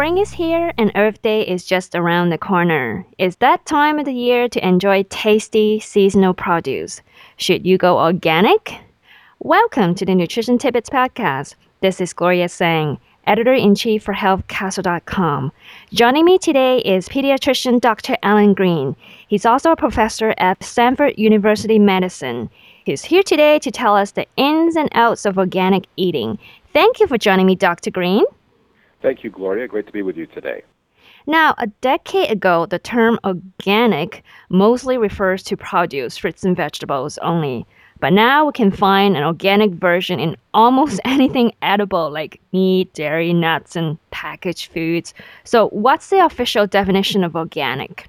Spring is here and Earth Day is just around the corner. It's that time of the year to enjoy tasty seasonal produce. Should you go organic? Welcome to the Nutrition Tidbits Podcast. This is Gloria Tsang, editor in chief for HealthCastle.com. Joining me today is pediatrician Dr. Alan Greene. He's also a professor at Stanford University Medicine. He's here today to tell us the ins and outs of organic eating. Thank you for joining me, Dr. Greene. Thank you, Gloria. Great to be with you today. Now, a decade ago, the term organic mostly refers to produce, fruits, and vegetables only. But now we can find an organic version in almost anything edible like meat, dairy, nuts, and packaged foods. So, what's the official definition of organic?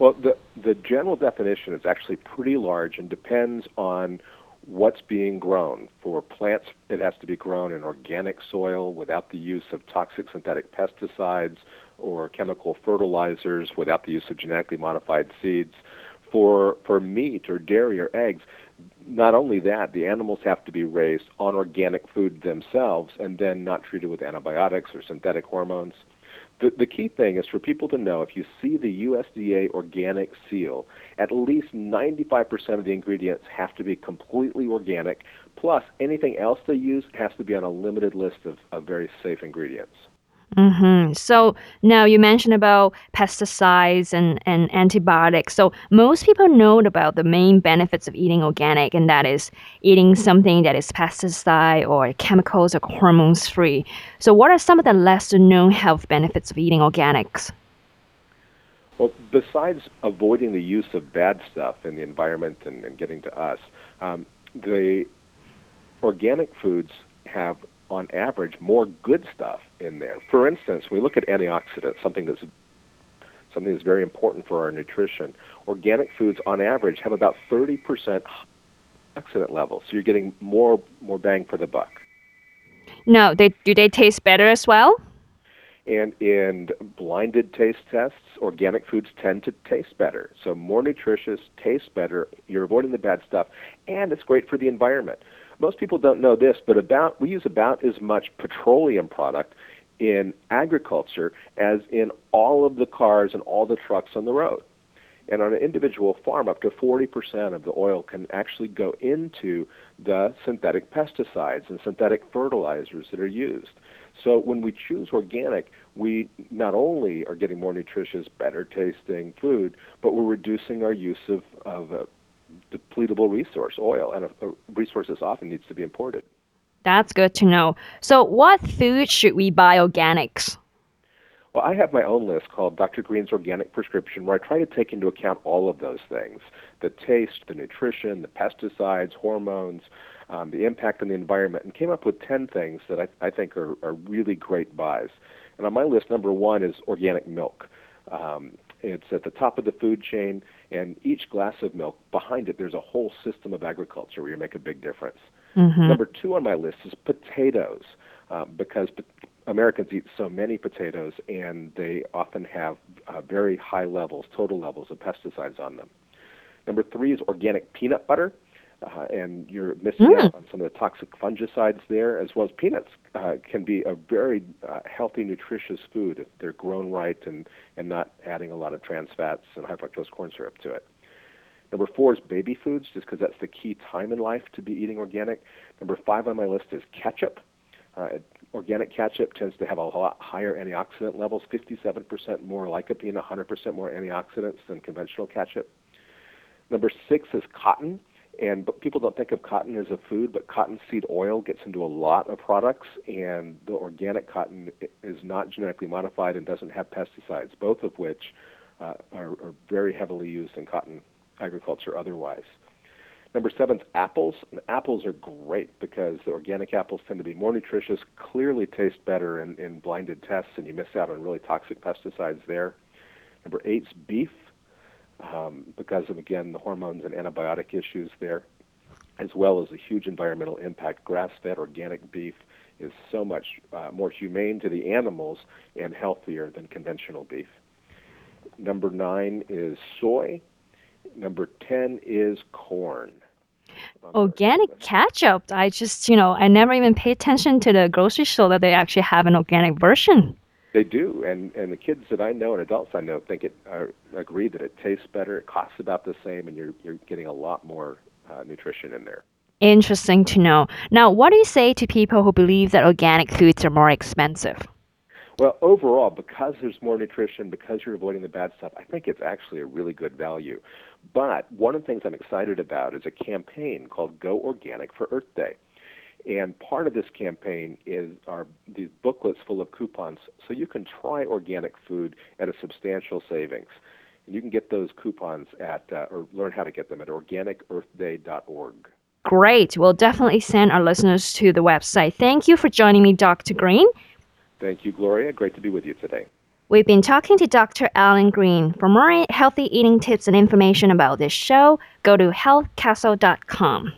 Well, the, the general definition is actually pretty large and depends on what's being grown. For plants, it has to be grown in organic soil without the use of toxic synthetic pesticides or chemical fertilizers, without the use of genetically modified seeds. For, for meat or dairy or eggs, not only that, the animals have to be raised on organic food themselves and then not treated with antibiotics or synthetic hormones. The, the key thing is for people to know if you see the USDA organic seal, at least 95% of the ingredients have to be completely organic, plus anything else they use has to be on a limited list of, of very safe ingredients. Mm-hmm. So now you mentioned about pesticides and, and antibiotics. So most people know about the main benefits of eating organic, and that is eating something that is pesticide or chemicals or hormones free. So what are some of the lesser known health benefits of eating organics? Well, besides avoiding the use of bad stuff in the environment and, and getting to us, um, the organic foods have on average, more good stuff in there. For instance, we look at antioxidants, something that's something that's very important for our nutrition. Organic foods, on average, have about 30% antioxidant levels, so you're getting more more bang for the buck. No, they do they taste better as well? And in blinded taste tests, organic foods tend to taste better. So more nutritious, taste better. You're avoiding the bad stuff, and it's great for the environment most people don't know this, but about we use about as much petroleum product in agriculture as in all of the cars and all the trucks on the road. And on an individual farm, up to 40% of the oil can actually go into the synthetic pesticides and synthetic fertilizers that are used. So when we choose organic, we not only are getting more nutritious, better tasting food, but we're reducing our use of, of uh, depletable resource, oil, and a, a resource that often needs to be imported. That's good to know. So, what food should we buy organics? Well, I have my own list called Dr. Greene's Organic Prescription, where I try to take into account all of those things the taste, the nutrition, the pesticides, hormones, um, the impact on the environment, and came up with 10 things that I, I think are, are really great buys. And on my list, number one is organic milk. Um, it's at the top of the food chain, and each glass of milk, behind it, there's a whole system of agriculture where you make a big difference. Mm-hmm. Number two on my list is potatoes, um, because Americans eat so many potatoes, and they often have uh, very high levels, total levels of pesticides on them. Number three is organic peanut butter uh, and you're missing mm. out on some of the toxic fungicides there, as well as peanuts uh, can be a very uh, healthy, nutritious food if they're grown right and, and not adding a lot of trans fats and high fructose corn syrup to it. Number four is baby foods, just because that's the key time in life to be eating organic. Number five on my list is ketchup. Uh, organic ketchup tends to have a lot higher antioxidant levels, 57% more lycopene, 100% more antioxidants than conventional ketchup. Number six is cotton. And but people don't think of cotton as a food, but cottonseed oil gets into a lot of products, and the organic cotton is not genetically modified and doesn't have pesticides, both of which uh, are, are very heavily used in cotton agriculture otherwise. Number seven is apples. And apples are great because the organic apples tend to be more nutritious, clearly taste better in, in blinded tests, and you miss out on really toxic pesticides there. Number eight is beef um, because of, again, the hormones and antibiotic issues there, as well as the huge environmental impact. Grass fed organic beef is so much uh, more humane to the animals and healthier than conventional beef. Number nine is soy. Number 10 is corn. Organic ketchup. I just, you know, I never even pay attention to the grocery store that they actually have an organic version. They do, and and the kids that I know and adults I know think it uh, agree that it tastes better, it costs about the same, and you're you're getting a lot more uh, nutrition in there. Interesting to know. Now, what do you say to people who believe that organic foods are more expensive? Well, overall, because there's more nutrition, because you're avoiding the bad stuff, I think it's actually a really good value. But one of the things I'm excited about is a campaign called Go Organic for Earth Day. And part of this campaign is are these booklets full of coupons so you can try organic food at a substantial savings. And you can get those coupons at uh, or learn how to get them at organicearthday.org. Great. We'll definitely send our listeners to the website. Thank you for joining me, Dr. Greene. Thank you, Gloria. Great to be with you today. We've been talking to Dr. Alan Greene. For more healthy eating tips and information about this show, go to healthcastle.com.